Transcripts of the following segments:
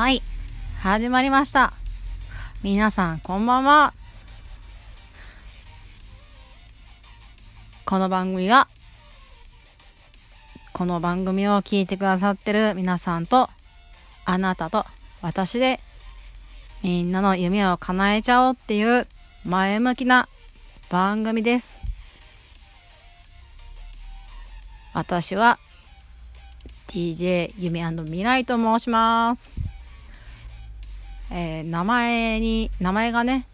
はい。始まりました。皆さん、こんばんは。この番組は、この番組を聞いてくださってる皆さんと、あなたと私で、みんなの夢を叶えちゃおうっていう前向きな番組です。私は DJ 夢未来と申します。えー名前に名前がね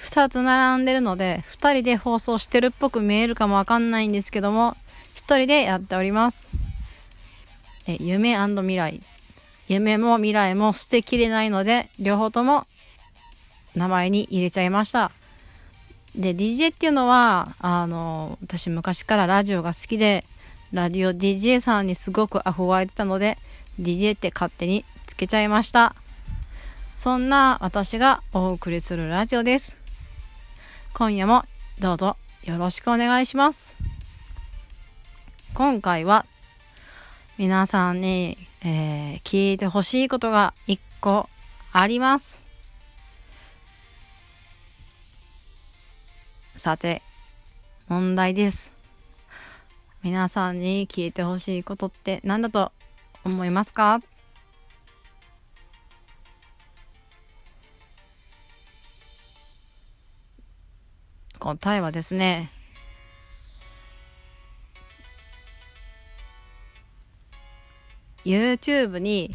2つ並んでるので2人で放送してるっぽく見えるかもわかんないんですけども1人でやっております。え夢未来夢も未来も捨てきれないので両方とも名前に入れちゃいました。で DJ っていうのはあの私昔からラジオが好きでラジオ DJ さんにすごく憧れてたので DJ って勝手につけちゃいましたそんな私がお送りするラジオです。今夜もどうぞよろしくお願いします。今回は皆さんに、えー聞いてほしいことが一個あります。さて問題です。皆さんに聞いてほしいことって何だと思いますか？答えはですね YouTube に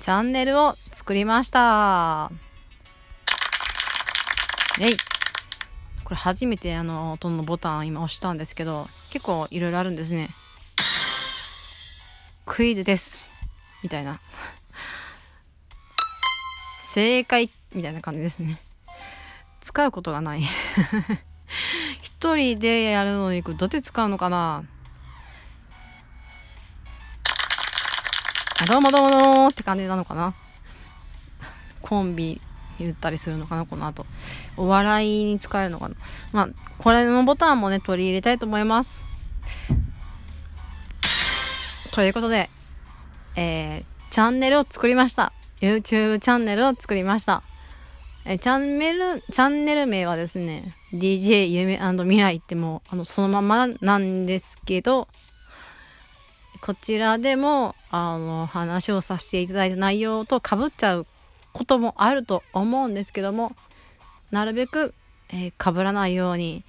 チャンネルを作りました。えい。これ初めてあの音のボタン今押したんですけど結構いろいろあるんですね。クイズです。みたいな。正解。みたいな感じですね。使うことがない。一人でやるのにこれどうやって使うのかな？あどうもどうもどうもって感じなのかな？コンビ言ったりするのかなこの後。お笑いに使えるのかな？まあこれのボタンもね取り入れたいと思います。ということでえー、チャンネルを作りました。YouTube チャンネルを作りました。えチャンネルチャンネル名はですね DJ 夢未来ってもうあのそのままなんですけどこちらでもあの話をさせていただいた内容とかぶっちゃうこともあると思うんですけどもなるべく、えー、被らないように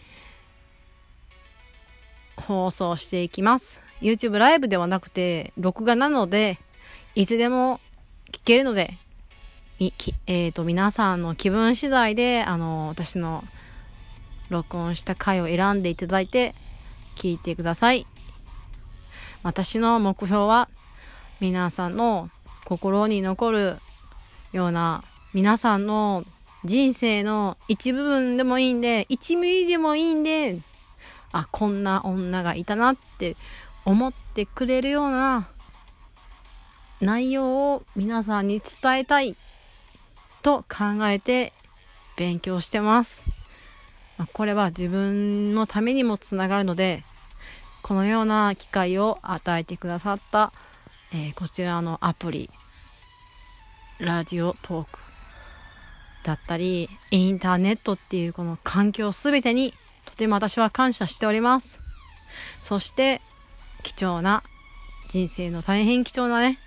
放送していきます。YouTube ライブではなくて録画なのでいつでも聞けるのでいきえー、と皆さんの気分次第であの私の録音した回を選んでいただいて聞いてください。私の目標は皆さんの心に残るような皆さんの人生の一部分でもいいんで1ミリでもいいんであこんな女がいたなって思ってくれるような内容を皆さんに伝えたい。と考えて勉強してます。これは自分のためにもつながるのでこのような機会を与えてくださった、えーこちらのアプリラジオトークだったりインターネットっていうこの環境すべてにとても私は感謝しておりますそして貴重な人生の大変貴重なね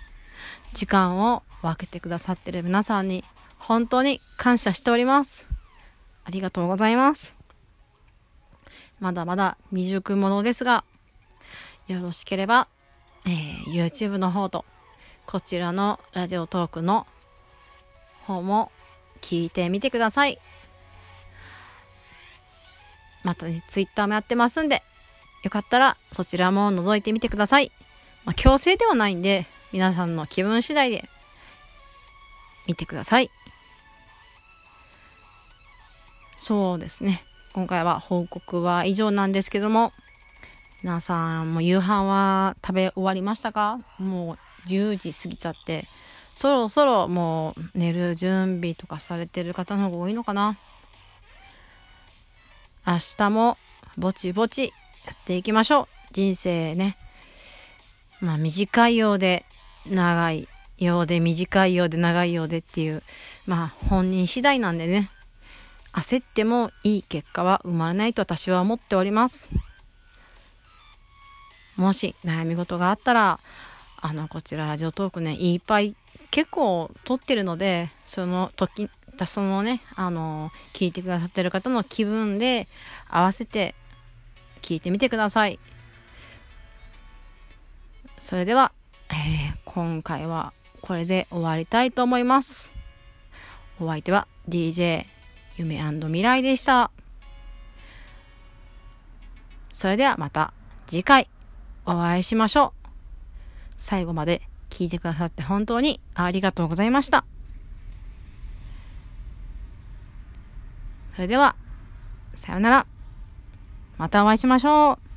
時間を分けてくださってる皆さんに本当に感謝しております。ありがとうございます。まだまだ未熟者ですがよろしければ、えー YouTube の方とこちらのラジオトークの方も聞いてみてください。またね Twitter もやってますんでよかったらそちらも覗いてみてください、まあ、強制ではないんで皆さんの気分次第で見てください。そうですね。今回は報告は以上なんですけども皆さんもう夕飯は食べ終わりましたか？もう10時過ぎちゃって。そろそろもう寝る準備とかされてる方の方が多いのかな？明日もぼちぼちやっていきましょう。人生ね。まあ短いようで長いようで短いようで長いようでっていう、まあ本人次第なんでね、焦ってもいい結果は生まれないと私は思っております。もし悩み事があったら、あの、こちらラジオトークね、いっぱい結構撮ってるので、その時、そのね、あの、聞いてくださってる方の気分で合わせて聞いてみてください。それでは、えー、今回はこれで終わりたいと思います。お相手は DJ 夢未来でした。それではまた次回お会いしましょう。最後まで聞いてくださって本当にありがとうございました。それでは、さようなら。またお会いしましょう。